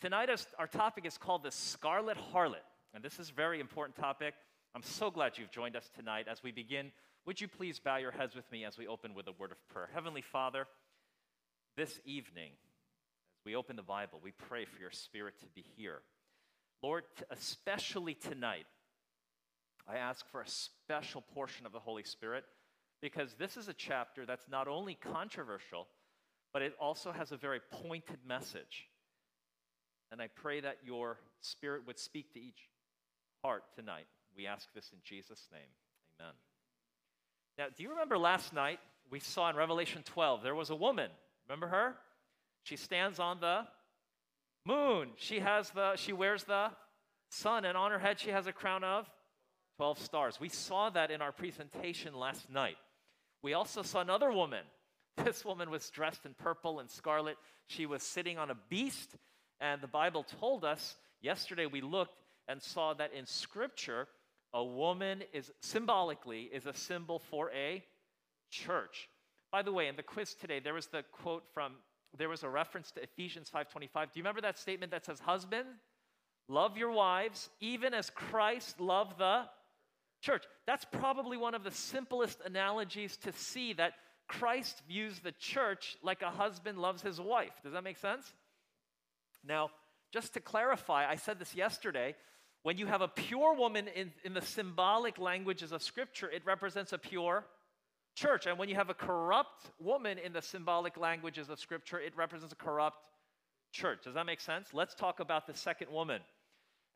Tonight, our topic is called the Scarlet Harlot. And this is a very important topic. I'm so glad you've joined us tonight. As we begin, would you please bow your heads with me as we open with a word of prayer? Heavenly Father, this evening, as we open the Bible, we pray for your spirit to be here. Lord, especially tonight, I ask for a special portion of the Holy Spirit because this is a chapter that's not only controversial, but it also has a very pointed message. And I pray that your spirit would speak to each heart tonight. We ask this in Jesus' name. Amen. Now, do you remember last night we saw in Revelation 12 there was a woman. Remember her? She stands on the moon. She has the she wears the sun and on her head she has a crown of 12 stars. We saw that in our presentation last night. We also saw another woman. This woman was dressed in purple and scarlet. She was sitting on a beast, and the Bible told us yesterday we looked and saw that in Scripture, a woman is symbolically is a symbol for a church. By the way, in the quiz today, there was the quote from there was a reference to Ephesians 5:25. Do you remember that statement that says, "Husband, love your wives, even as Christ loved the church"? That's probably one of the simplest analogies to see that Christ views the church like a husband loves his wife. Does that make sense? Now, just to clarify, I said this yesterday. When you have a pure woman in, in the symbolic languages of Scripture, it represents a pure church. And when you have a corrupt woman in the symbolic languages of Scripture, it represents a corrupt church. Does that make sense? Let's talk about the second woman.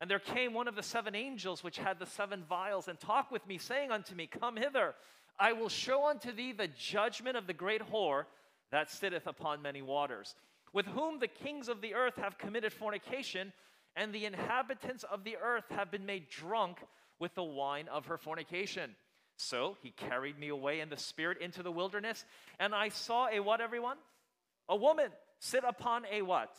And there came one of the seven angels which had the seven vials, and talked with me, saying unto me, Come hither. I will show unto thee the judgment of the great whore that sitteth upon many waters, with whom the kings of the earth have committed fornication, and the inhabitants of the earth have been made drunk with the wine of her fornication. So he carried me away in the spirit into the wilderness, and I saw a what, everyone? A woman sit upon a what?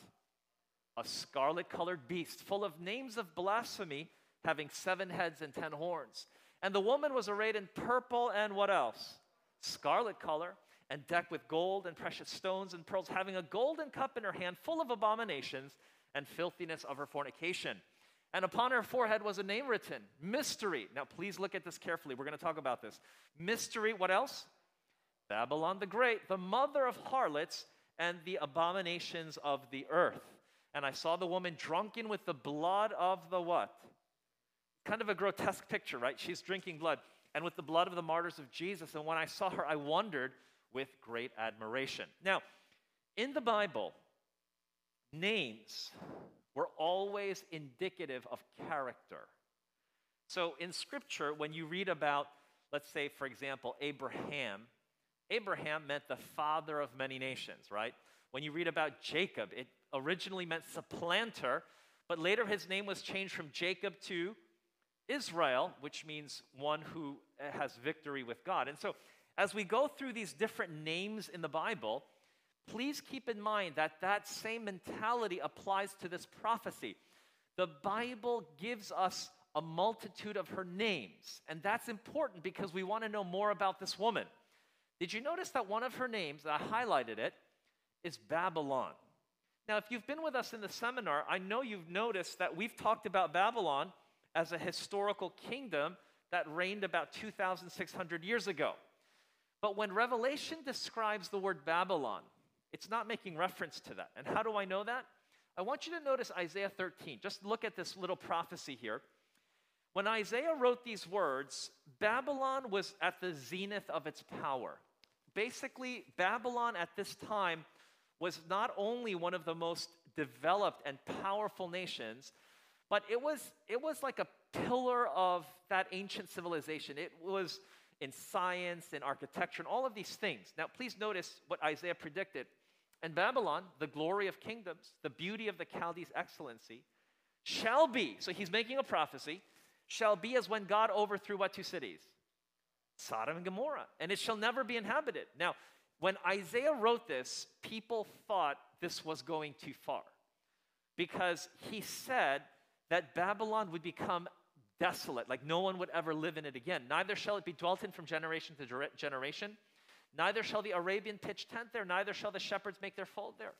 A scarlet colored beast, full of names of blasphemy, having seven heads and ten horns. And the woman was arrayed in purple and what else? Scarlet color, and decked with gold and precious stones and pearls, having a golden cup in her hand full of abominations and filthiness of her fornication. And upon her forehead was a name written Mystery. Now, please look at this carefully. We're going to talk about this. Mystery, what else? Babylon the Great, the mother of harlots and the abominations of the earth. And I saw the woman drunken with the blood of the what? kind of a grotesque picture, right? She's drinking blood and with the blood of the martyrs of Jesus. And when I saw her, I wondered with great admiration. Now, in the Bible, names were always indicative of character. So in scripture, when you read about, let's say, for example, Abraham, Abraham meant the father of many nations, right? When you read about Jacob, it originally meant supplanter, but later his name was changed from Jacob to Israel, which means one who has victory with God. And so, as we go through these different names in the Bible, please keep in mind that that same mentality applies to this prophecy. The Bible gives us a multitude of her names, and that's important because we want to know more about this woman. Did you notice that one of her names, I highlighted it, is Babylon? Now, if you've been with us in the seminar, I know you've noticed that we've talked about Babylon as a historical kingdom that reigned about 2,600 years ago. But when Revelation describes the word Babylon, it's not making reference to that. And how do I know that? I want you to notice Isaiah 13. Just look at this little prophecy here. When Isaiah wrote these words, Babylon was at the zenith of its power. Basically, Babylon at this time was not only one of the most developed and powerful nations, but it was, it was like a pillar of that ancient civilization. It was in science, in architecture, and all of these things. Now, please notice what Isaiah predicted. And Babylon, the glory of kingdoms, the beauty of the Chaldees' excellency, shall be, so he's making a prophecy, shall be as when God overthrew what two cities? Sodom and Gomorrah, and it shall never be inhabited. Now, when Isaiah wrote this, people thought this was going too far because he said that Babylon would become desolate, like no one would ever live in it again. Neither shall it be dwelt in from generation to generation. Neither shall the Arabian pitch tent there, neither shall the shepherds make their fold there.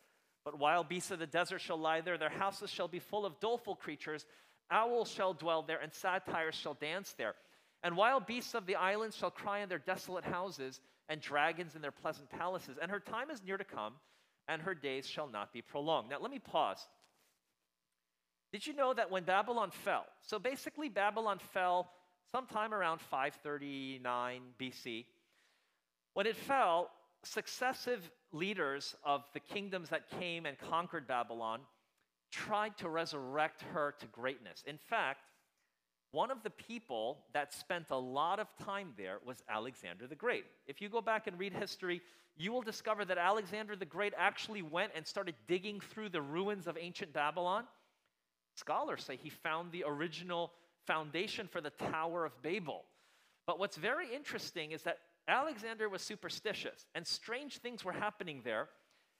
But wild beasts of the desert shall lie there, their houses shall be full of doleful creatures. Owls shall dwell there, and satyrs shall dance there. And wild beasts of the islands shall cry in their desolate houses, and dragons in their pleasant palaces. And her time is near to come, and her days shall not be prolonged. Now, let me pause. Did you know that when Babylon fell, so basically Babylon fell sometime around 539 BC, when it fell, successive leaders of the kingdoms that came and conquered Babylon tried to resurrect her to greatness. In fact, one of the people that spent a lot of time there was Alexander the Great. If you go back and read history, you will discover that Alexander the Great actually went and started digging through the ruins of ancient Babylon. Scholars say he found the original foundation for the Tower of Babel. But what's very interesting is that Alexander was superstitious, and strange things were happening there.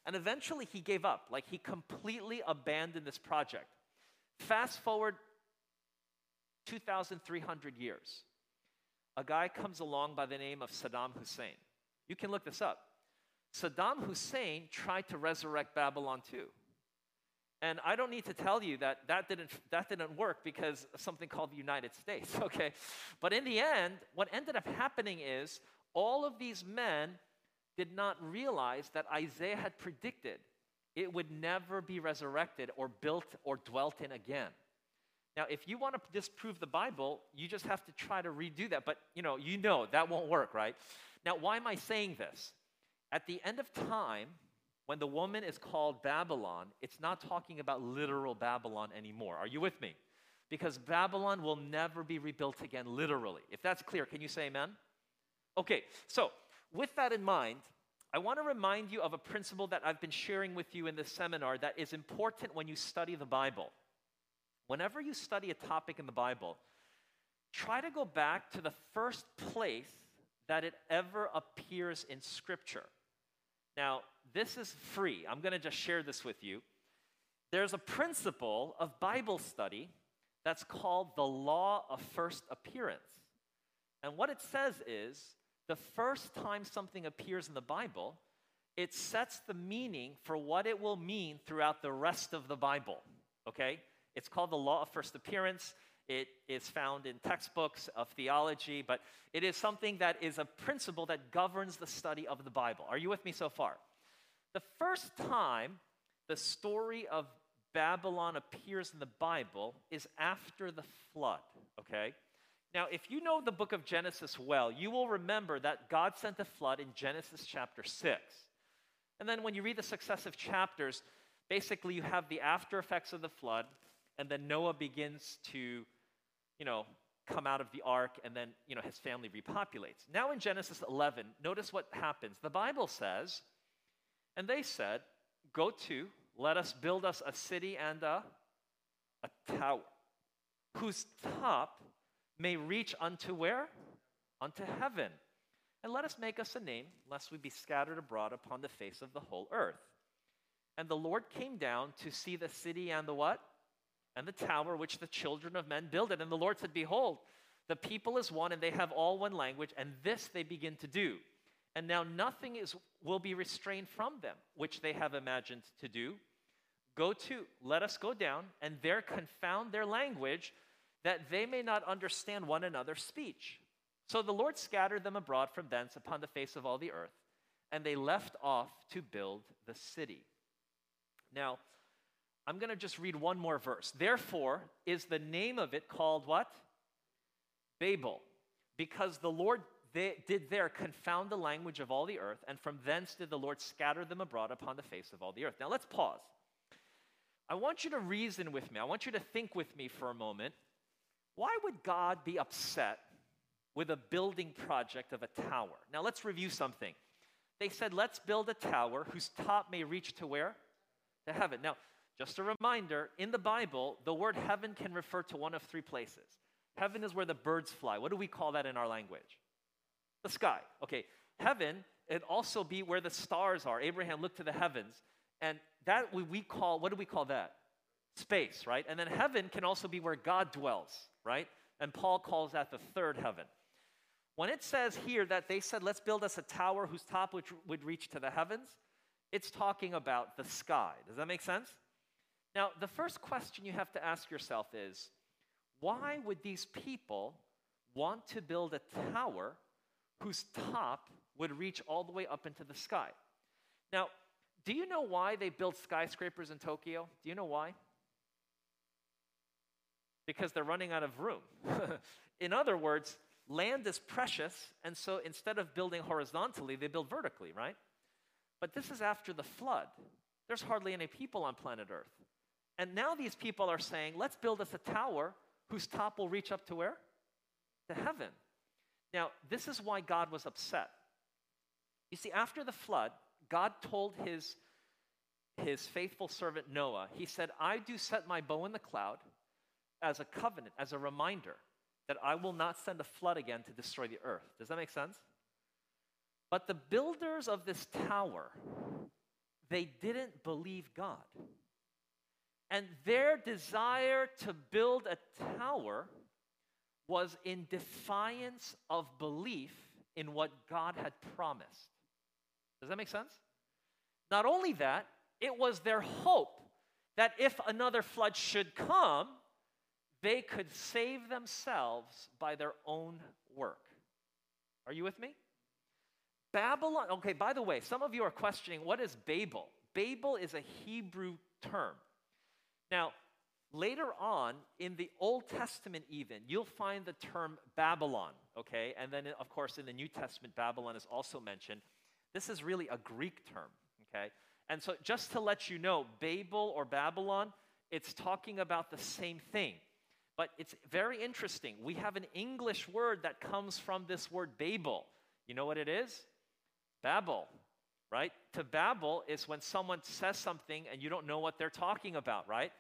And eventually he gave up, like he completely abandoned this project. Fast forward 2,300 years. A guy comes along by the name of Saddam Hussein. You can look this up. Saddam Hussein tried to resurrect Babylon too. And I don't need to tell you that that didn't, that didn't work because of something called the United States, okay? But in the end, what ended up happening is all of these men did not realize that Isaiah had predicted it would never be resurrected or built or dwelt in again. Now, if you want to disprove the Bible, you just have to try to redo that. But you know, you know that won't work, right? Now, why am I saying this? At the end of time, when the woman is called Babylon, it's not talking about literal Babylon anymore. Are you with me? Because Babylon will never be rebuilt again, literally. If that's clear, can you say amen? Okay, so with that in mind, I want to remind you of a principle that I've been sharing with you in this seminar that is important when you study the Bible. Whenever you study a topic in the Bible, try to go back to the first place that it ever appears in Scripture. Now, this is free. I'm going to just share this with you. There's a principle of Bible study that's called the law of first appearance. And what it says is the first time something appears in the Bible, it sets the meaning for what it will mean throughout the rest of the Bible. Okay? It's called the law of first appearance. It is found in textbooks of theology, but it is something that is a principle that governs the study of the Bible. Are you with me so far? The first time the story of Babylon appears in the Bible is after the flood, okay? Now, if you know the book of Genesis well, you will remember that God sent a flood in Genesis chapter 6. And then when you read the successive chapters, basically you have the after effects of the flood, and then Noah begins to, you know, come out of the ark, and then, you know, his family repopulates. Now in Genesis 11, notice what happens. The Bible says, and they said, Go to, let us build us a city and a, a tower, whose top may reach unto where? Unto heaven. And let us make us a name, lest we be scattered abroad upon the face of the whole earth. And the Lord came down to see the city and the what? And the tower which the children of men builded. And the Lord said, Behold, the people is one, and they have all one language, and this they begin to do. And now nothing is, will be restrained from them, which they have imagined to do. Go to, let us go down, and there confound their language, that they may not understand one another's speech. So the Lord scattered them abroad from thence upon the face of all the earth, and they left off to build the city. Now, I'm going to just read one more verse. Therefore, is the name of it called what? Babel, because the Lord they did there confound the language of all the earth, and from thence did the Lord scatter them abroad upon the face of all the earth. Now let's pause. I want you to reason with me. I want you to think with me for a moment why would God be upset with a building project of a tower? Now let's review something. They said, let's build a tower whose top may reach to where? To heaven. Now, just a reminder in the Bible, the word heaven can refer to one of three places. Heaven is where the birds fly. What do we call that in our language? The sky. Okay, heaven, it also be where the stars are. Abraham looked to the heavens, and that we, we call, what do we call that? Space, right? And then heaven can also be where God dwells right? And Paul calls that the third heaven. When it says here that they said, let's build us a tower whose top which would reach to the heavens, it's talking about the sky. Does that make sense? Now, the first question you have to ask yourself is why would these people want to build a tower whose top would reach all the way up into the sky? Now, do you know why they build skyscrapers in Tokyo? Do you know why? Because they're running out of room. in other words, land is precious, and so instead of building horizontally, they build vertically, right? But this is after the flood. There's hardly any people on planet Earth. And now these people are saying, let's build us a tower whose top will reach up to where? To heaven. Now, this is why God was upset. You see, after the flood, God told his, his faithful servant Noah, He said, I do set my bow in the cloud as a covenant, as a reminder that I will not send a flood again to destroy the earth. Does that make sense? But the builders of this tower, they didn't believe God. And their desire to build a tower was in defiance of belief in what God had promised. Does that make sense? Not only that, it was their hope that if another flood should come, they could save themselves by their own work. Are you with me? Babylon, okay, by the way, some of you are questioning what is Babel? Babel is a Hebrew term. Now, later on in the Old Testament, even, you'll find the term Babylon, okay? And then, of course, in the New Testament, Babylon is also mentioned. This is really a Greek term, okay? And so, just to let you know, Babel or Babylon, it's talking about the same thing. But it's very interesting. We have an English word that comes from this word Babel. You know what it is? Babel, right? To babble is when someone says something and you don't know what they're talking about, right?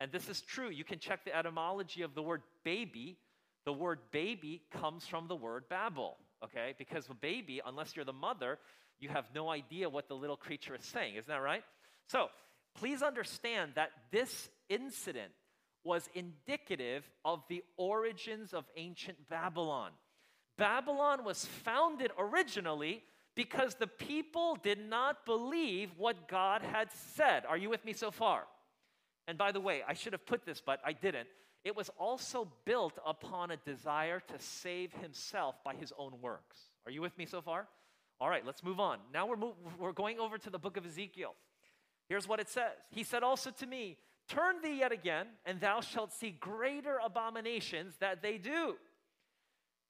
And this is true. You can check the etymology of the word baby. The word baby comes from the word babble, okay? Because a baby, unless you're the mother, you have no idea what the little creature is saying. Isn't that right? So please understand that this incident was indicative of the origins of ancient Babylon. Babylon was founded originally because the people did not believe what God had said. Are you with me so far? And by the way, I should have put this, but I didn't. It was also built upon a desire to save himself by his own works. Are you with me so far? All right, let's move on. Now we're, move, we're going over to the book of Ezekiel. Here's what it says He said also to me, Turn thee yet again, and thou shalt see greater abominations that they do.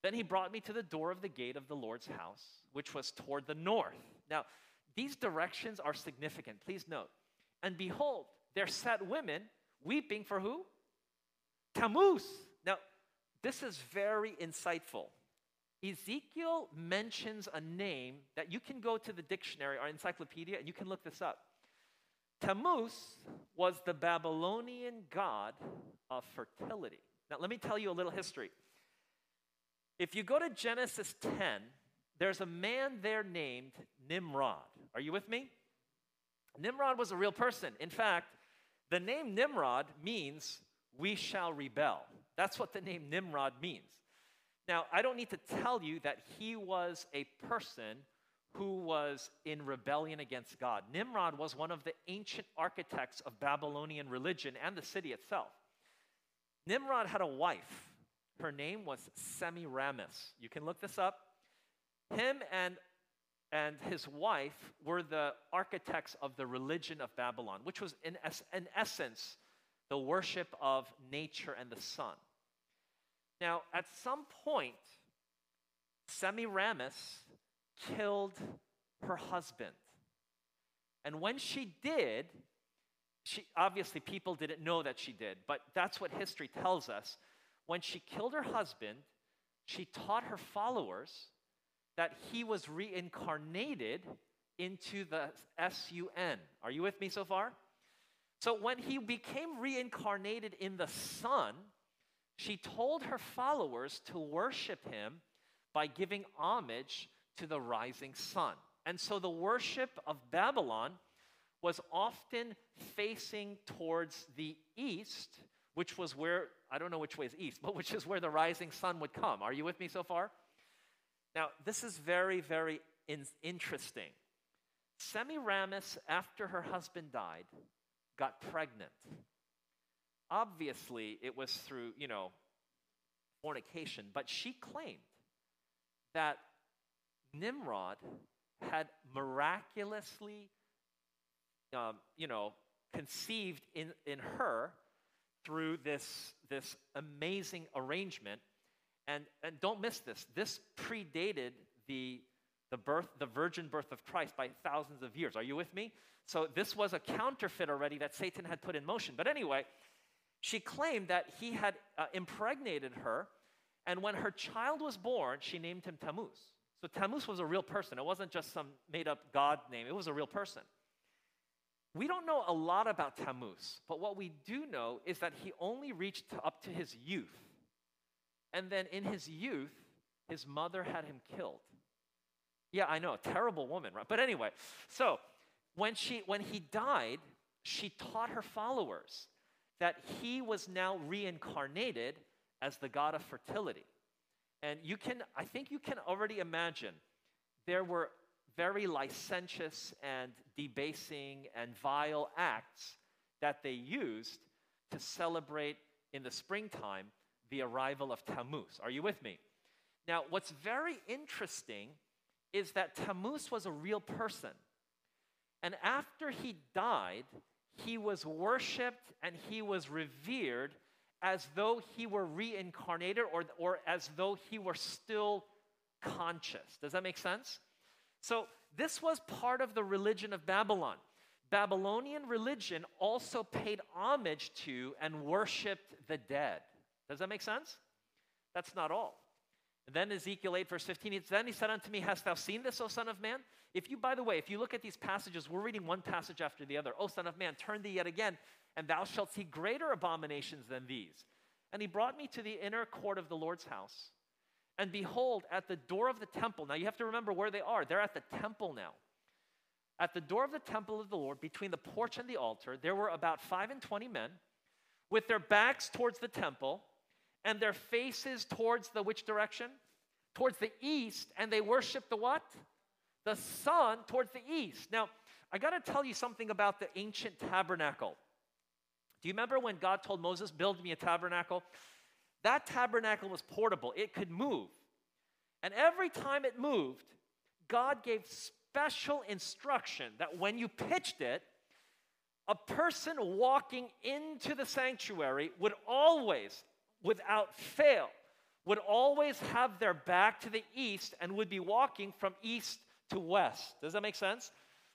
Then he brought me to the door of the gate of the Lord's house, which was toward the north. Now, these directions are significant. Please note. And behold, there sat women weeping for who? Tammuz. Now, this is very insightful. Ezekiel mentions a name that you can go to the dictionary or encyclopedia and you can look this up. Tammuz was the Babylonian god of fertility. Now, let me tell you a little history. If you go to Genesis 10, there's a man there named Nimrod. Are you with me? Nimrod was a real person. In fact, the name Nimrod means we shall rebel. That's what the name Nimrod means. Now, I don't need to tell you that he was a person who was in rebellion against God. Nimrod was one of the ancient architects of Babylonian religion and the city itself. Nimrod had a wife. Her name was Semiramis. You can look this up. Him and and his wife were the architects of the religion of Babylon, which was in, es- in essence the worship of nature and the sun. Now, at some point, Semiramis killed her husband. And when she did, she obviously people didn't know that she did, but that's what history tells us. When she killed her husband, she taught her followers that he was reincarnated into the S-U-N. Are you with me so far? So when he became reincarnated in the sun, she told her followers to worship him by giving homage to the rising sun. And so the worship of Babylon was often facing towards the east, which was where, I don't know which way is east, but which is where the rising sun would come. Are you with me so far? Now, this is very, very in- interesting. Semiramis, after her husband died, got pregnant. Obviously, it was through, you know, fornication, but she claimed that Nimrod had miraculously, um, you know, conceived in, in her through this, this amazing arrangement. And, and don't miss this. This predated the, the birth, the virgin birth of Christ by thousands of years. Are you with me? So this was a counterfeit already that Satan had put in motion. But anyway, she claimed that he had uh, impregnated her, and when her child was born, she named him Tammuz. So Tammuz was a real person. It wasn't just some made up God name, it was a real person. We don't know a lot about Tammuz, but what we do know is that he only reached up to his youth. And then in his youth, his mother had him killed. Yeah, I know, terrible woman, right? But anyway, so when she when he died, she taught her followers that he was now reincarnated as the god of fertility. And you can I think you can already imagine there were very licentious and debasing and vile acts that they used to celebrate in the springtime the arrival of Tammuz. Are you with me? Now, what's very interesting is that Tammuz was a real person. And after he died, he was worshiped and he was revered as though he were reincarnated or, or as though he were still conscious. Does that make sense? So, this was part of the religion of Babylon. Babylonian religion also paid homage to and worshiped the dead. Does that make sense? That's not all. And then Ezekiel 8, verse 15, then he said unto me, Hast thou seen this, O Son of Man? If you, by the way, if you look at these passages, we're reading one passage after the other. O Son of Man, turn thee yet again, and thou shalt see greater abominations than these. And he brought me to the inner court of the Lord's house. And behold, at the door of the temple, now you have to remember where they are. They're at the temple now. At the door of the temple of the Lord, between the porch and the altar, there were about five and twenty men with their backs towards the temple and their faces towards the which direction? Towards the east, and they worship the what? The sun towards the east. Now, I got to tell you something about the ancient tabernacle. Do you remember when God told Moses, Build me a tabernacle? That tabernacle was portable, it could move. And every time it moved, God gave special instruction that when you pitched it, a person walking into the sanctuary would always, without fail, would always have their back to the east and would be walking from east to west. Does that make sense?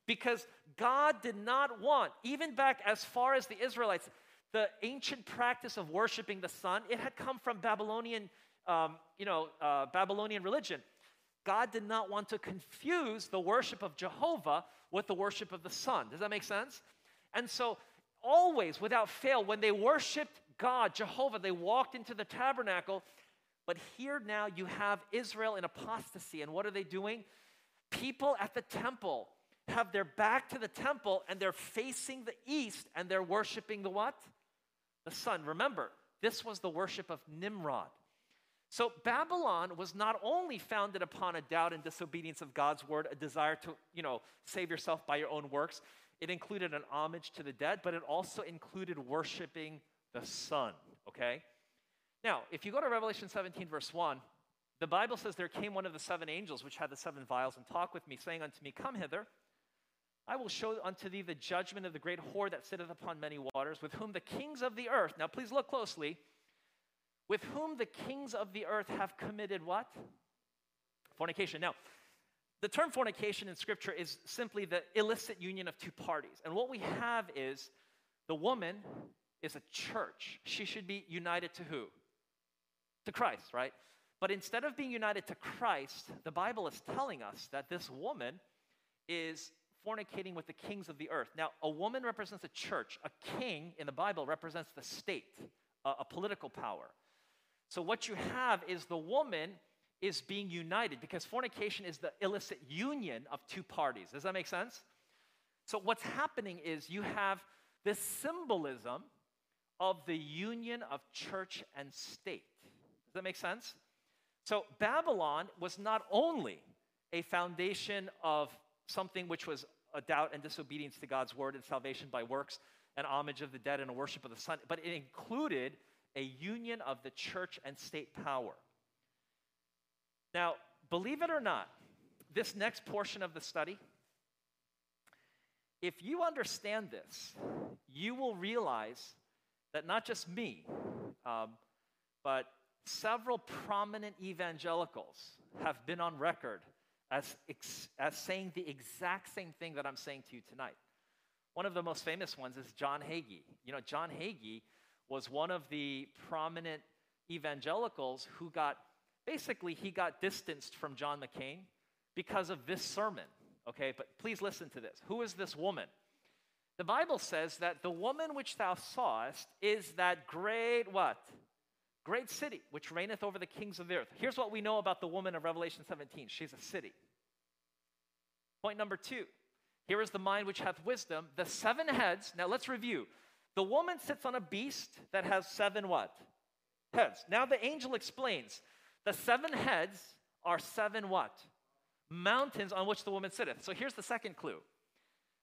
Because God did not want, even back as far as the Israelites, the ancient practice of worshiping the sun, it had come from Babylonian, um, you know, uh, Babylonian religion. God did not want to confuse the worship of Jehovah with the worship of the sun. Does that make sense? And so, always, without fail, when they worshiped God, Jehovah, they walked into the tabernacle. But here now you have Israel in apostasy. And what are they doing? People at the temple have their back to the temple and they're facing the east and they're worshiping the what? the sun. Remember, this was the worship of Nimrod. So Babylon was not only founded upon a doubt and disobedience of God's word, a desire to, you know, save yourself by your own works. It included an homage to the dead, but it also included worshiping the sun, okay? Now, if you go to Revelation 17, verse 1, the Bible says, There came one of the seven angels which had the seven vials and talked with me, saying unto me, Come hither. I will show unto thee the judgment of the great whore that sitteth upon many waters, with whom the kings of the earth, now please look closely, with whom the kings of the earth have committed what? Fornication. Now, the term fornication in scripture is simply the illicit union of two parties. And what we have is the woman is a church. She should be united to who? To Christ, right? But instead of being united to Christ, the Bible is telling us that this woman is fornicating with the kings of the earth. Now, a woman represents a church, a king in the Bible represents the state, a, a political power. So, what you have is the woman is being united because fornication is the illicit union of two parties. Does that make sense? So, what's happening is you have this symbolism of the union of church and state. Does that make sense? So, Babylon was not only a foundation of something which was a doubt and disobedience to God's word and salvation by works and homage of the dead and a worship of the sun, but it included a union of the church and state power. Now, believe it or not, this next portion of the study, if you understand this, you will realize that not just me, um, but several prominent evangelicals have been on record as, as saying the exact same thing that I'm saying to you tonight. One of the most famous ones is John Hagee. You know, John Hagee was one of the prominent evangelicals who got basically he got distanced from John McCain because of this sermon. Okay, but please listen to this. Who is this woman? The Bible says that the woman which thou sawest is that great what? Great city which reigneth over the kings of the earth. Here's what we know about the woman of Revelation 17 she's a city. Point number two here is the mind which hath wisdom. The seven heads, now let's review. The woman sits on a beast that has seven what? Heads. Now the angel explains the seven heads are seven what? Mountains on which the woman sitteth. So here's the second clue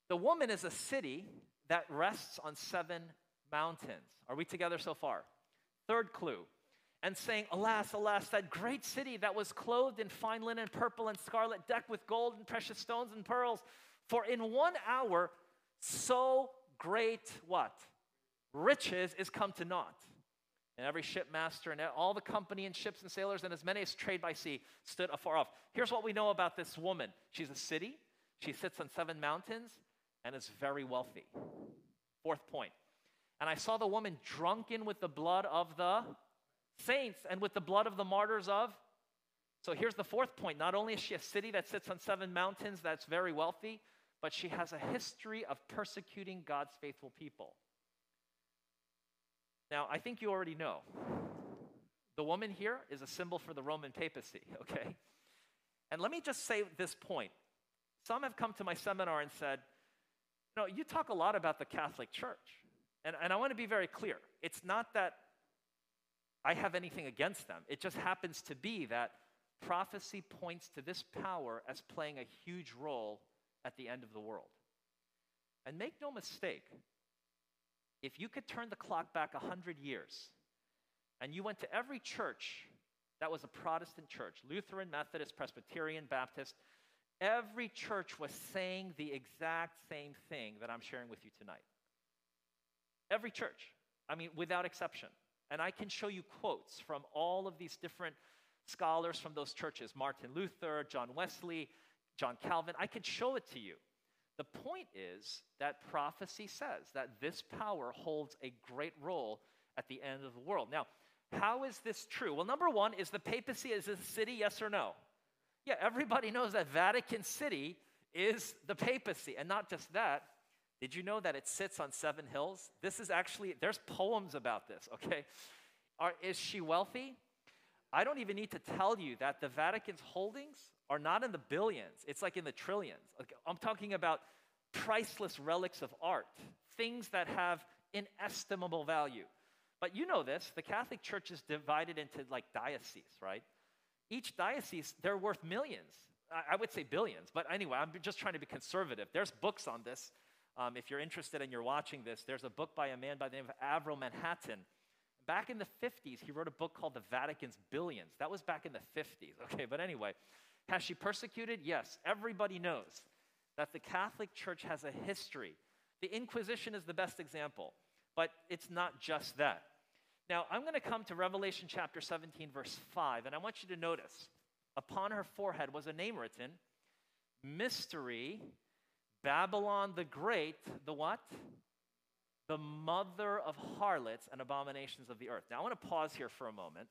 the woman is a city that rests on seven mountains. Are we together so far? Third clue. And saying, Alas, alas, that great city that was clothed in fine linen, purple and scarlet, decked with gold and precious stones and pearls. For in one hour, so great what? Riches is come to naught. And every shipmaster and all the company and ships and sailors and as many as trade by sea stood afar off. Here's what we know about this woman she's a city, she sits on seven mountains, and is very wealthy. Fourth point. And I saw the woman drunken with the blood of the saints and with the blood of the martyrs of. So here's the fourth point. Not only is she a city that sits on seven mountains that's very wealthy, but she has a history of persecuting God's faithful people. Now, I think you already know. The woman here is a symbol for the Roman papacy, okay? And let me just say this point. Some have come to my seminar and said, no, you talk a lot about the Catholic Church. And, and I want to be very clear. It's not that I have anything against them, it just happens to be that prophecy points to this power as playing a huge role at the end of the world. And make no mistake, if you could turn the clock back 100 years and you went to every church that was a Protestant church Lutheran, Methodist, Presbyterian, Baptist every church was saying the exact same thing that I'm sharing with you tonight. Every church, I mean, without exception. And I can show you quotes from all of these different scholars from those churches Martin Luther, John Wesley, John Calvin. I could show it to you. The point is that prophecy says that this power holds a great role at the end of the world. Now, how is this true? Well, number one, is the papacy is a city, yes or no? Yeah, everybody knows that Vatican City is the papacy. And not just that, did you know that it sits on seven hills? This is actually, there's poems about this, okay? Are, is she wealthy? I don't even need to tell you that the Vatican's holdings are not in the billions, it's like in the trillions. I'm talking about priceless relics of art, things that have inestimable value. But you know this the Catholic Church is divided into like dioceses, right? Each diocese, they're worth millions. I, would say billions, but anyway, I'm just trying to be conservative. There's books on this. Um, if you're interested and you're watching this, there's a book by a man by the name of Avro Manhattan Back in the 50s, he wrote a book called The Vatican's Billions. That was back in the 50s, okay? But anyway, has she persecuted? Yes. Everybody knows that the Catholic Church has a history. The Inquisition is the best example, but it's not just that. Now, I'm going to come to Revelation chapter 17, verse 5, and I want you to notice upon her forehead was a name written Mystery, Babylon the Great, the what? the mother of harlots and abominations of the earth. Now, I want to pause here for a moment.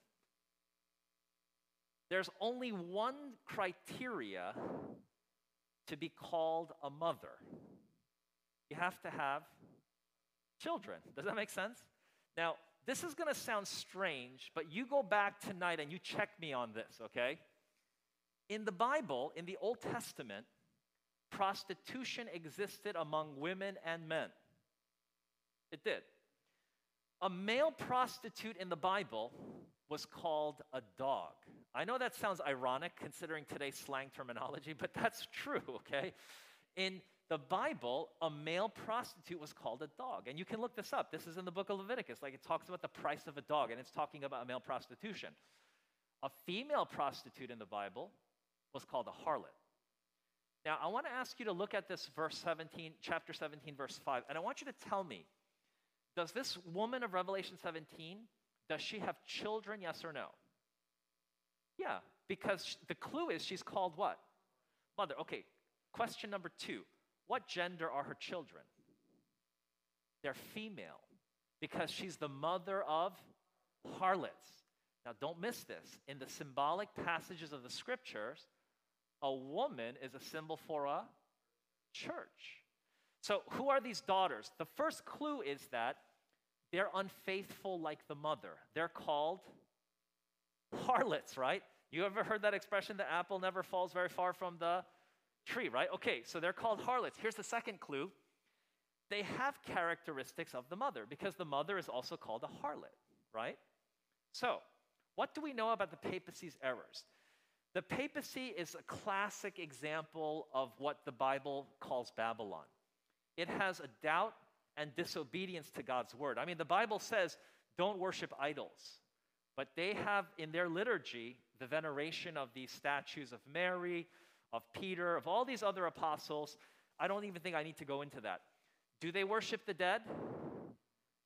There's only one criteria to be called a mother you have to have children. Does that make sense? Now, this is going to sound strange, but you go back tonight and you check me on this, okay? In the Bible, in the Old Testament, prostitution existed among women and men. It did. A male prostitute in the Bible was called a dog. I know that sounds ironic considering today's slang terminology, but that's true, okay? In the Bible, a male prostitute was called a dog. And you can look this up. This is in the book of Leviticus. Like it talks about the price of a dog, and it's talking about male prostitution. A female prostitute in the Bible was called a harlot. Now, I want to ask you to look at this verse 17, chapter 17, verse 5, and I want you to tell me does this woman of Revelation 17, does she have children, yes or no? Yeah, because the clue is she's called what? Mother. Okay, question number two What gender are her children? They're female because she's the mother of harlots. Now, don't miss this. In the symbolic passages of the scriptures, a woman is a symbol for a church. So, who are these daughters? The first clue is that they're unfaithful like the mother. They're called harlots, right? You ever heard that expression, the apple never falls very far from the tree, right? Okay, so they're called harlots. Here's the second clue they have characteristics of the mother because the mother is also called a harlot, right? So, what do we know about the papacy's errors? The papacy is a classic example of what the Bible calls Babylon. It has a doubt and disobedience to God's word. I mean, the Bible says, don't worship idols. But they have in their liturgy the veneration of these statues of Mary, of Peter, of all these other apostles. I don't even think I need to go into that. Do they worship the dead?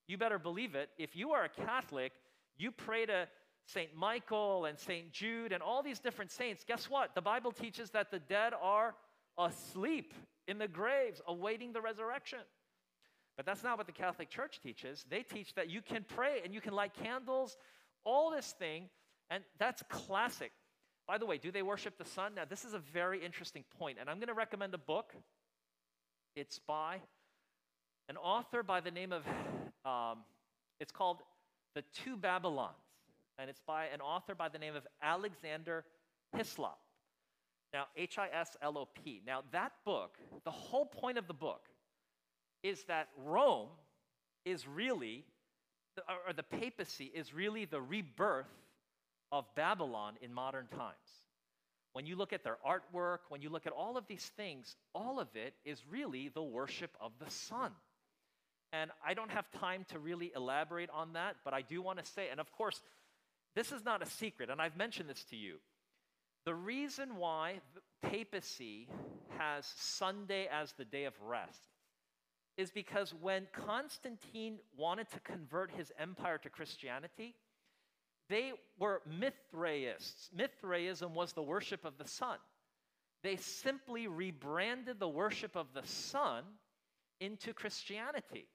You better believe it. If you are a Catholic, you pray to St. Michael and St. Jude and all these different saints. Guess what? The Bible teaches that the dead are asleep in the graves, awaiting the resurrection. But that's not what the Catholic Church teaches. They teach that you can pray and you can light candles, all this thing, and that's classic. By the way, do they worship the sun? Now, this is a very interesting point, and I'm going to recommend a book. It's by an author by the name of, um, it's called The Two Babylons, and it's by an author by the name of Alexander Hislop. Now, H I S L O P. Now, that book, the whole point of the book is that Rome is really, or the papacy is really the rebirth of Babylon in modern times. When you look at their artwork, when you look at all of these things, all of it is really the worship of the sun. And I don't have time to really elaborate on that, but I do want to say, and of course, this is not a secret, and I've mentioned this to you. The reason why the papacy has Sunday as the day of rest is because when Constantine wanted to convert his empire to Christianity, they were Mithraists. Mithraism was the worship of the sun. They simply rebranded the worship of the sun into Christianity.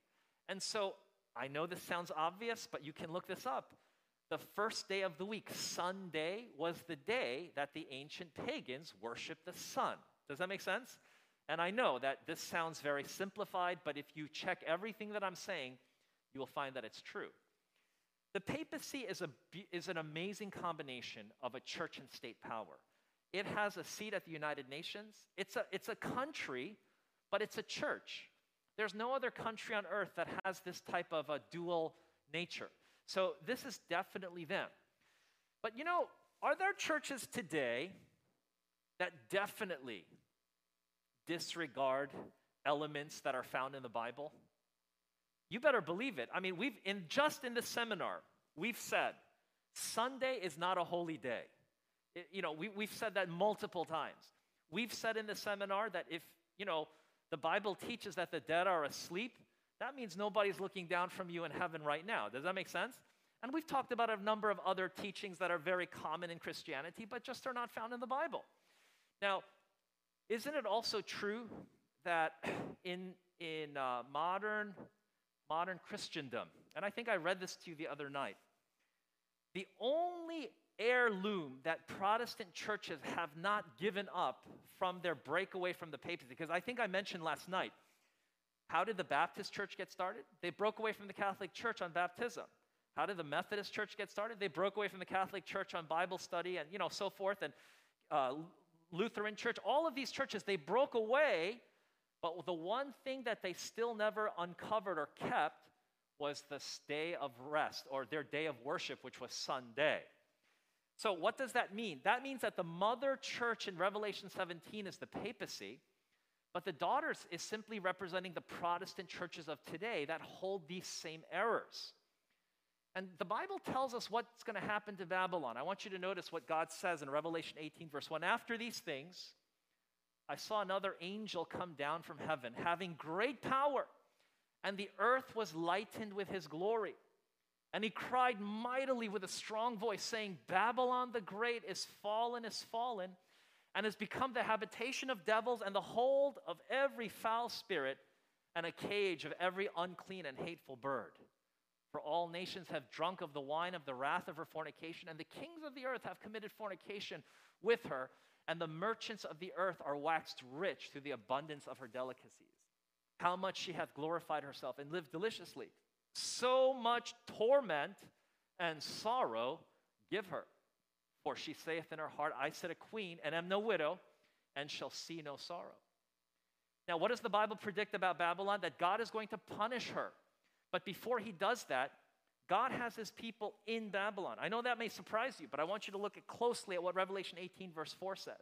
And so I know this sounds obvious, but you can look this up. The first day of the week, Sunday, was the day that the ancient pagans worshiped the sun. Does that make sense? And I know that this sounds very simplified, but if you check everything that I'm saying, you will find that it's true. The papacy is, a, is an amazing combination of a church and state power. It has a seat at the United Nations. It's a, it's a country, but it's a church. There's no other country on earth that has this type of a dual nature. So this is definitely them. But you know, are there churches today that definitely disregard elements that are found in the Bible? You better believe it. I mean, we've in just in the seminar, we've said Sunday is not a holy day. It, you know, we, we've said that multiple times. We've said in the seminar that if, you know, the Bible teaches that the dead are asleep, that means nobody's looking down from you in heaven right now. Does that make sense? And we've talked about a number of other teachings that are very common in Christianity, but just are not found in the Bible. Now, isn't it also true that in, in uh, modern, modern Christendom, and I think I read this to you the other night, the only heirloom that Protestant churches have not given up from their breakaway from the papacy, because I think I mentioned last night, how did the Baptist church get started? They broke away from the Catholic church on baptism. How did the Methodist church get started? They broke away from the Catholic church on Bible study and, you know, so forth. And uh, Lutheran church, all of these churches, they broke away, but the one thing that they still never uncovered or kept was the day of rest or their day of worship, which was Sunday. So, what does that mean? That means that the mother church in Revelation 17 is the papacy, But the daughters is simply representing the Protestant churches of today that hold these same errors. And the Bible tells us what's going to happen to Babylon. I want you to notice what God says in Revelation 18, verse 1. After these things, I saw another angel come down from heaven, having great power, and the earth was lightened with his glory. And he cried mightily with a strong voice, saying, Babylon the Great is fallen, is fallen, and has become the habitation of devils and the hold of every foul spirit and a cage of every unclean and hateful bird. For all nations have drunk of the wine of the wrath of her fornication, and the kings of the earth have committed fornication with her, and the merchants of the earth are waxed rich through the abundance of her delicacies. How much she hath glorified herself and lived deliciously. So much torment and sorrow give her. For she saith in her heart, I sit a queen and am no widow, and shall see no sorrow. Now, what does the Bible predict about Babylon? That God is going to punish her. But before he does that, God has his people in Babylon. I know that may surprise you, but I want you to look at closely at what Revelation 18, verse 4 says.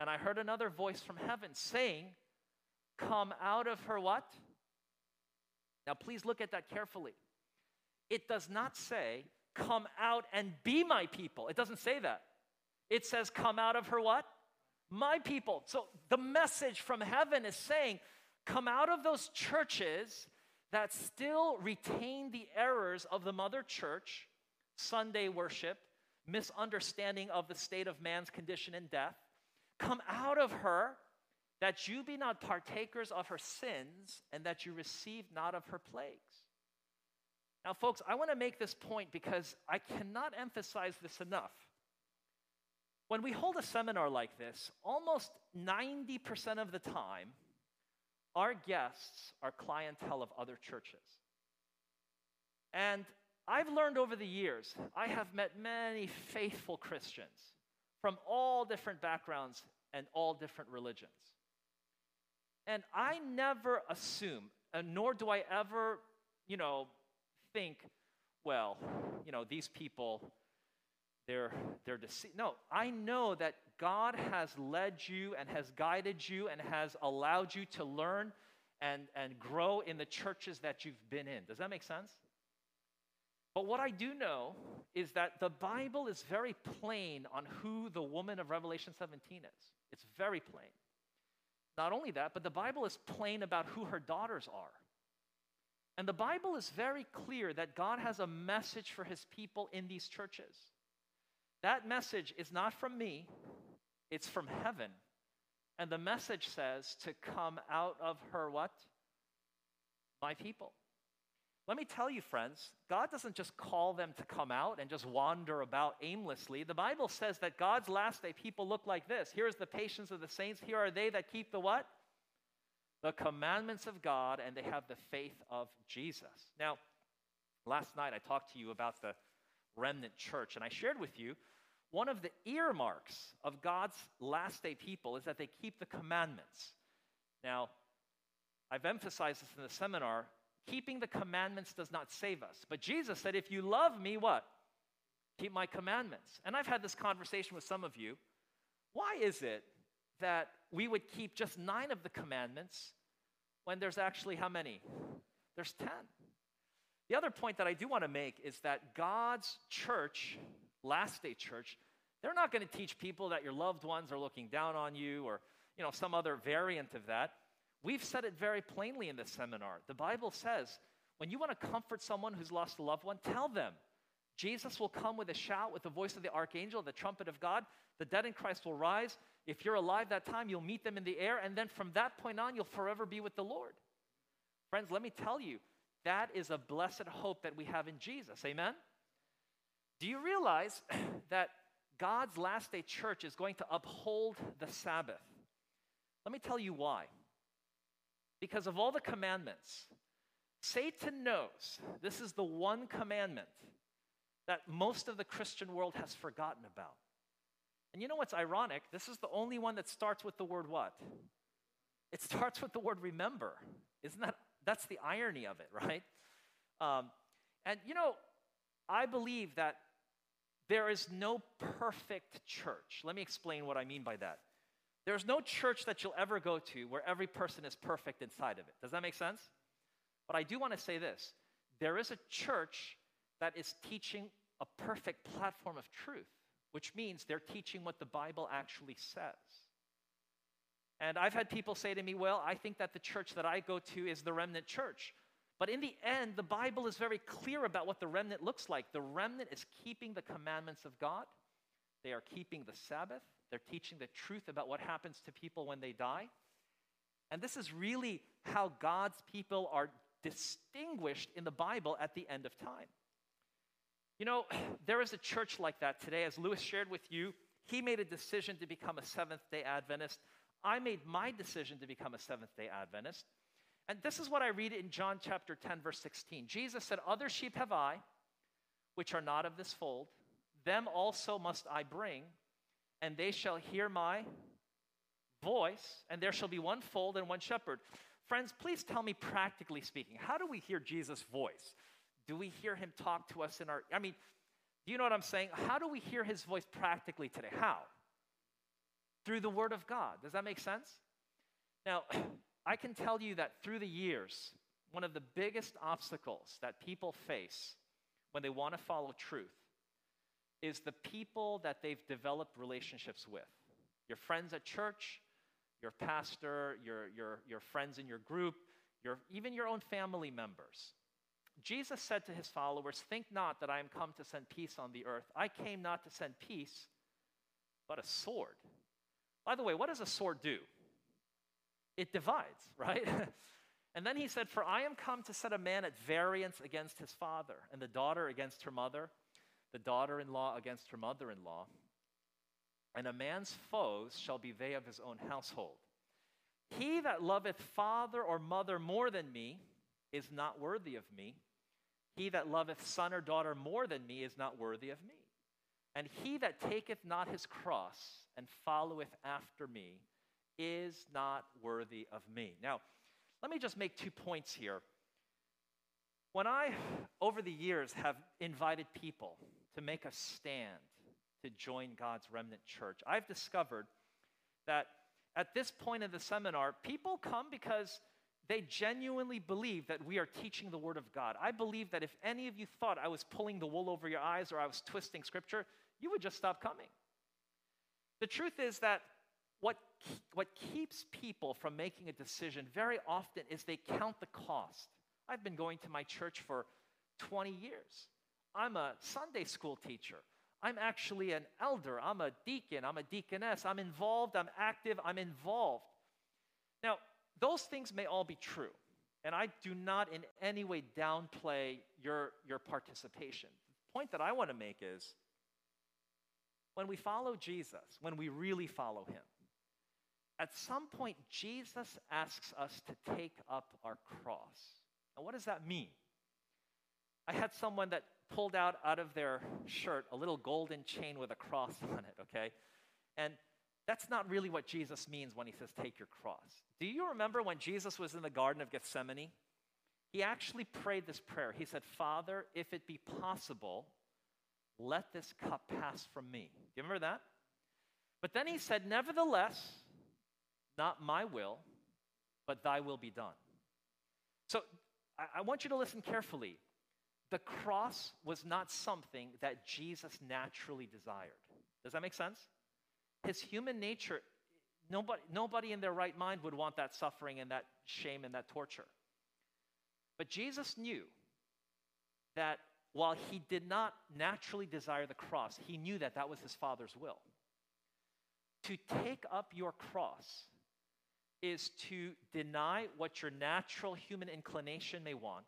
And I heard another voice from heaven saying, Come out of her what? Now, please look at that carefully. It does not say, Come out and be my people. It doesn't say that. It says, Come out of her what? My people. So the message from heaven is saying, Come out of those churches that still retain the errors of the mother church, Sunday worship, misunderstanding of the state of man's condition and death. Come out of her, that you be not partakers of her sins, and that you receive not of her plagues. Now, folks, I want to make this point because I cannot emphasize this enough. When we hold a seminar like this, almost 90% of the time, our guests are clientele of other churches. And I've learned over the years, I have met many faithful Christians from all different backgrounds and all different religions. And I never assume, and nor do I ever, you know, think, well, you know, these people, they're, they're deceived. No, I know that God has led you and has guided you and has allowed you to learn and, and grow in the churches that you've been in. Does that make sense? But what I do know is that the Bible is very plain on who the woman of Revelation 17 is. It's very plain. Not only that, but the Bible is plain about who her daughters are. And the Bible is very clear that God has a message for his people in these churches. That message is not from me, it's from heaven. And the message says to come out of her what? My people. Let me tell you, friends, God doesn't just call them to come out and just wander about aimlessly. The Bible says that God's last day people look like this. Here's the patience of the saints. Here are they that keep the what? The commandments of God, and they have the faith of Jesus. Now, last night I talked to you about the remnant church, and I shared with you one of the earmarks of God's last day people is that they keep the commandments. Now, I've emphasized this in the seminar. Keeping the commandments does not save us. But Jesus said, if you love me, what? Keep my commandments. And I've had this conversation with some of you. Why is it that we would keep just nine of the commandments when there's actually how many? There's 10. The other point that I do want to make is that God's church last day church, they're not going to teach people that your loved ones are looking down on you or you know some other variant of that. We've said it very plainly in this seminar. The Bible says when you want to comfort someone who's lost a loved one, tell them Jesus will come with a shout, with the voice of the archangel, the trumpet of God. The dead in Christ will rise. If you're alive that time, you'll meet them in the air. And then from that point on, you'll forever be with the Lord. Friends, let me tell you, that is a blessed hope that we have in Jesus. Amen? Do you realize that God's last day church is going to uphold the Sabbath? Let me tell you why. Because of all the commandments, Satan knows this is the one commandment that most of the Christian world has forgotten about. And you know what's ironic? This is the only one that starts with the word what? It starts with the word remember. Isn't that that's the irony of it, right? Um, and you know, I believe that there is no perfect church. Let me explain what I mean by that. There's no church that you'll ever go to where every person is perfect inside of it. Does that make sense? But I do want to say this there is a church that is teaching a perfect platform of truth, which means they're teaching what the Bible actually says. And I've had people say to me, Well, I think that the church that I go to is the remnant church. But in the end, the Bible is very clear about what the remnant looks like. The remnant is keeping the commandments of God, they are keeping the Sabbath, they're teaching the truth about what happens to people when they die. And this is really how God's people are distinguished in the Bible at the end of time. You know, there is a church like that today. As Lewis shared with you, he made a decision to become a Seventh day Adventist. I made my decision to become a Seventh day Adventist. And this is what I read in John chapter 10, verse 16. Jesus said, Other sheep have I, which are not of this fold. Them also must I bring, and they shall hear my voice, and there shall be one fold and one shepherd. Friends, please tell me, practically speaking, how do we hear Jesus' voice? Do we hear him talk to us in our. I mean, do you know what I'm saying? How do we hear his voice practically today? How? Through the Word of God. Does that make sense? Now, I can tell you that through the years, one of the biggest obstacles that people face when they want to follow truth is the people that they've developed relationships with. Your friends at church, your pastor, your, your, your friends in your group, your, even your own family members. Jesus said to his followers, Think not that I am come to send peace on the earth. I came not to send peace, but a sword. By the way, what does a sword do? It divides, right? and then he said, For I am come to set a man at variance against his father, and the daughter against her mother, the daughter in law against her mother in law. And a man's foes shall be they of his own household. He that loveth father or mother more than me is not worthy of me. He that loveth son or daughter more than me is not worthy of me. And he that taketh not his cross and followeth after me is not worthy of me. Now, let me just make two points here. When I, over the years, have invited people to make a stand to join God's remnant church, I've discovered that at this point in the seminar, people come because they genuinely believe that we are teaching the Word of God. I believe that if any of you thought I was pulling the wool over your eyes or I was twisting Scripture, you would just stop coming. The truth is that what, what keeps people from making a decision very often is they count the cost. I've been going to my church for 20 years. I'm a Sunday school teacher. I'm actually an elder. I'm a deacon. I'm a deaconess. I'm involved. I'm active. I'm involved. Now, those things may all be true. And I do not in any way downplay your, your participation. The point that I want to make is when we follow Jesus, when we really follow him, at some point, Jesus asks us to take up our cross. Now, what does that mean? I had someone that pulled out out of their shirt a little golden chain with a cross on it, okay? And that's not really what Jesus means when he says, take your cross. Do you remember when Jesus was in the Garden of Gethsemane? He actually prayed this prayer. He said, Father, if it be possible, let this cup pass from me. Do you remember that? But then he said, Nevertheless, not my will, but thy will be done. So I, I want you to listen carefully. The cross was not something that Jesus naturally desired. Does that make sense? His human nature, nobody, nobody in their right mind would want that suffering and that shame and that torture. But Jesus knew that while he did not naturally desire the cross, he knew that that was his Father's will. To take up your cross is to deny what your natural human inclination may want.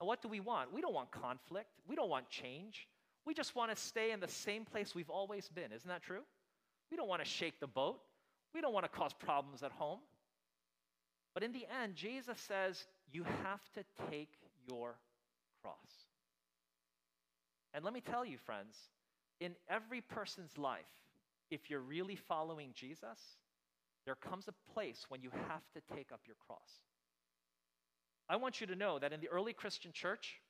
And what do we want? We don't want conflict. We don't want change. We just want to stay in the same place we've always been. Isn't that true? We don't want to shake the boat. We don't want to cause problems at home. But in the end, Jesus says, you have to take your cross. And let me tell you, friends, in every person's life, if you're really following Jesus, there comes a place when you have to take up your cross. I want you to know that in the early Christian church,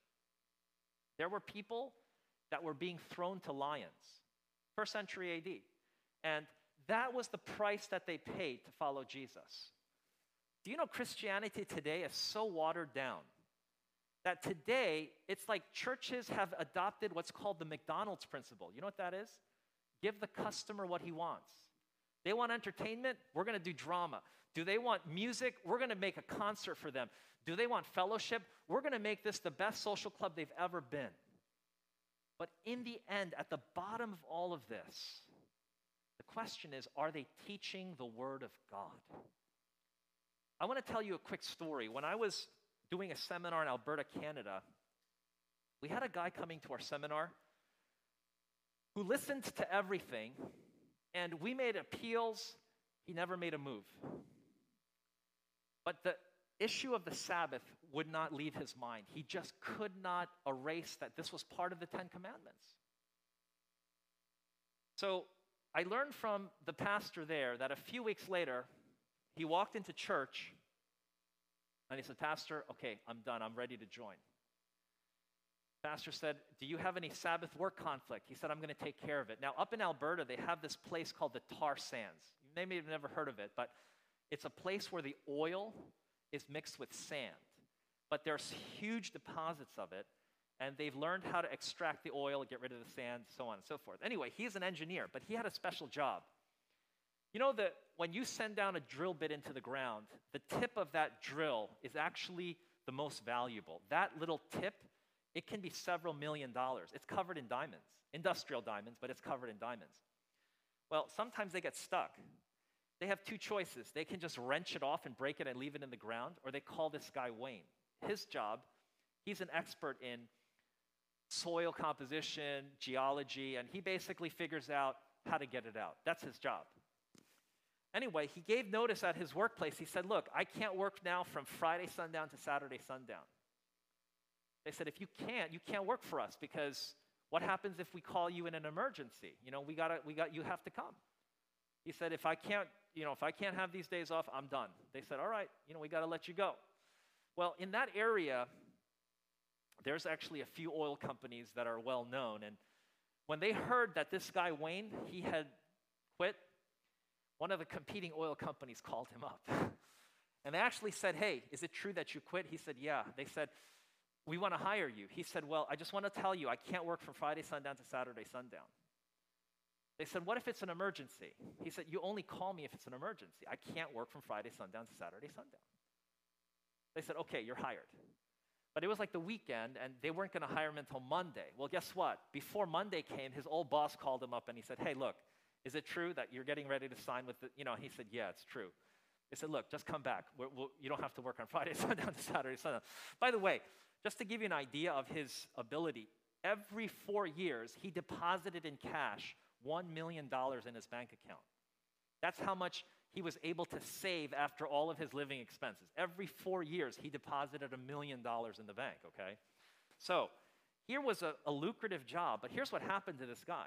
there were people that were being thrown to lions, first century AD. And That was the price that they paid to follow Jesus. Do you know Christianity today is so watered down that today it's like churches have adopted what's called the McDonald's principle. You know what that is? Give the customer what he wants. They want entertainment, we're going to do drama. Do they want music? We're going to make a concert for them. Do they want fellowship? We're going to make this the best social club they've ever been. But in the end, at the bottom of all of this, the question is are they teaching the Word of God? I want to tell you a quick story. When I was doing a seminar in Alberta, Canada, we had a guy coming to our seminar who listened to everything, and we made appeals. He never made a move. But the issue of the Sabbath would not leave his mind. He just could not erase that this was part of the Ten Commandments. So I learned from the pastor there that a few weeks later, he walked into church and he said, Pastor, okay, I'm done. I'm ready to join. Pastor said, Do you have any Sabbath work conflict? He said, I'm going to take care of it. Now, up in Alberta, they have this place called the tar sands. You may have never heard of it, but it's a place where the oil is mixed with sand. But there's huge deposits of it, and they've learned how to extract the oil, get rid of the sand, so on and so forth. Anyway, he's an engineer, but he had a special job. You know that when you send down a drill bit into the ground, the tip of that drill is actually the most valuable. That little tip, it can be several million dollars. It's covered in diamonds, industrial diamonds, but it's covered in diamonds. Well, sometimes they get stuck. They have two choices. They can just wrench it off and break it and leave it in the ground, or they call this guy Wayne. His job, he's an expert in soil composition, geology, and he basically figures out how to get it out. That's his job. Anyway, he gave notice at his workplace. He said, Look, I can't work now from Friday sundown to Saturday sundown. They said, If you can't, you can't work for us because what happens if we call you in an emergency? You know, we got we got you have to come. He said, If I can't, you know, if I can't have these days off, I'm done. They said, All right, you know, we got to let you go. Well, in that area, there's actually a few oil companies that are well known. And when they heard that this guy, Wayne, he had quit, one of the competing oil companies called him up. and they actually said, Hey, is it true that you quit? He said, Yeah. They said, We want to hire you. He said, Well, I just want to tell you, I can't work from Friday sundown to Saturday sundown. They said, What if it's an emergency? He said, You only call me if it's an emergency. I can't work from Friday sundown to Saturday sundown. They said, Okay, you're hired. But it was like the weekend, and they weren't going to hire him until Monday. Well, guess what? Before Monday came, his old boss called him up and he said, Hey, look, is it true that you're getting ready to sign with the, you know, he said, Yeah, it's true. They said, Look, just come back. We're, we'll, you don't have to work on Friday, sundown to Saturday, sundown. By the way, just to give you an idea of his ability, every four years, he deposited in cash $1 million in his bank account. That's how much he was able to save after all of his living expenses. Every four years, he deposited a million dollars in the bank, okay? So here was a, a lucrative job, but here's what happened to this guy.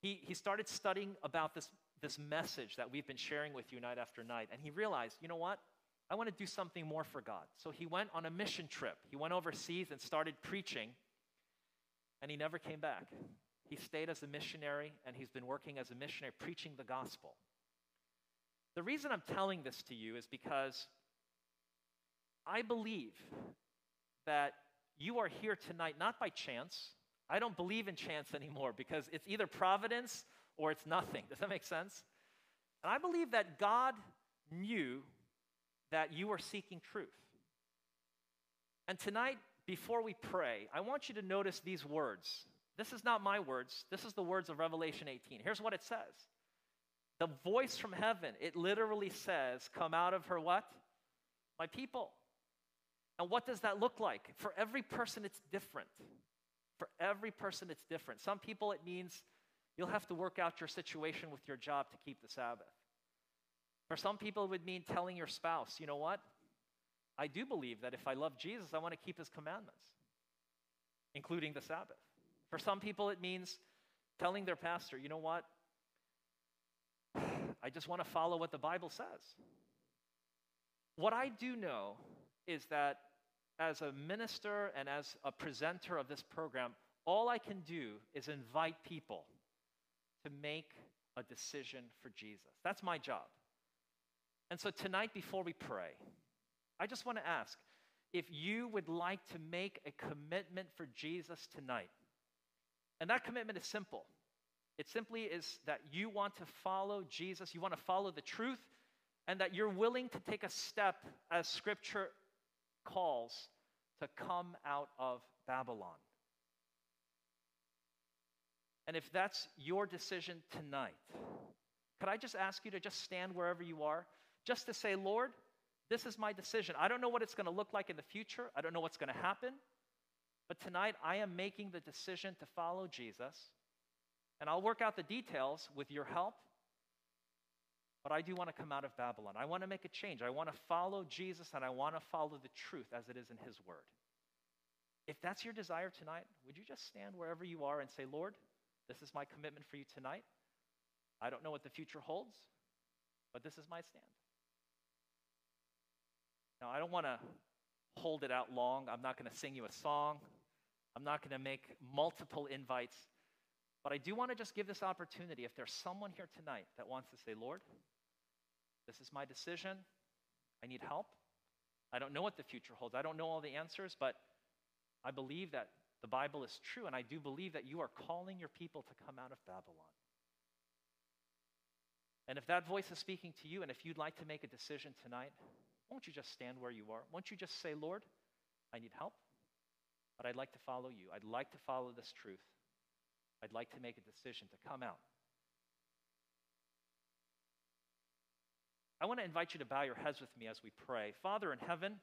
He, he started studying about this, this message that we've been sharing with you night after night, and he realized, you know what? I want to do something more for God. So he went on a mission trip. He went overseas and started preaching, and he never came back. He stayed as a missionary, and he's been working as a missionary preaching the gospel. The reason I'm telling this to you is because I believe that you are here tonight not by chance. I don't believe in chance anymore because it's either providence or it's nothing. Does that make sense? And I believe that God knew that you are seeking truth. And tonight, before we pray, I want you to notice these words. This is not my words, this is the words of Revelation 18. Here's what it says The voice from heaven, it literally says, Come out of her what? My people. And what does that look like? For every person, it's different. For every person, it's different. Some people, it means you'll have to work out your situation with your job to keep the Sabbath. For some people, it would mean telling your spouse, you know what? I do believe that if I love Jesus, I want to keep his commandments, including the Sabbath. For some people, it means telling their pastor, you know what? I just want to follow what the Bible says. What I do know is that as a minister and as a presenter of this program, all I can do is invite people to make a decision for Jesus. That's my job. And so tonight, before we pray, I just want to ask if you would like to make a commitment for Jesus tonight. And that commitment is simple. It simply is that you want to follow Jesus, you want to follow the truth, and that you're willing to take a step as Scripture calls to come out of Babylon. And if that's your decision tonight, could I just ask you to just stand wherever you are, just to say, Lord, this is my decision. I don't know what it's going to look like in the future, I don't know what's going to happen, but tonight I am making the decision to follow Jesus. And I'll work out the details with your help. But I do want to come out of Babylon. I want to make a change. I want to follow Jesus and I want to follow the truth as it is in His Word. If that's your desire tonight, would you just stand wherever you are and say, Lord, this is my commitment for you tonight. I don't know what the future holds, but this is my stand. Now, I don't want to hold it out long. I'm not going to sing you a song. I'm not going to make multiple invites. But I do want to just give this opportunity. If there's someone here tonight that wants to say, Lord, this is my decision. I need help. I don't know what the future holds. I don't know all the answers, but I believe that the Bible is true, and I do believe that you are calling your people to come out of Babylon. And if that voice is speaking to you, and if you'd like to make a decision tonight, won't you just stand where you are? Won't you just say, Lord, I need help, but I'd like to follow you. I'd like to follow this truth. I'd like to make a decision to come out. I want to invite you to bow your heads with me as we pray. Father in heaven,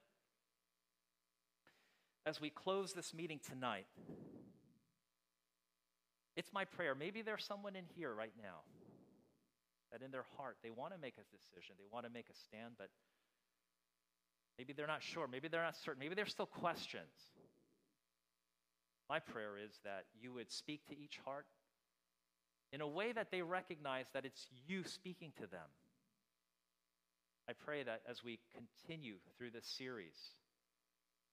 as we close this meeting tonight, it's my prayer. Maybe there's someone in here right now that in their heart they want to make a decision, they want to make a stand, but maybe they're not sure, maybe they're not certain, maybe there's still questions. My prayer is that you would speak to each heart in a way that they recognize that it's you speaking to them. I pray that as we continue through this series,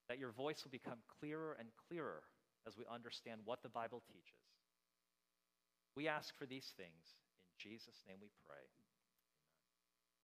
that your voice will become clearer and clearer as we understand what the Bible teaches. We ask for these things. In Jesus' name we pray.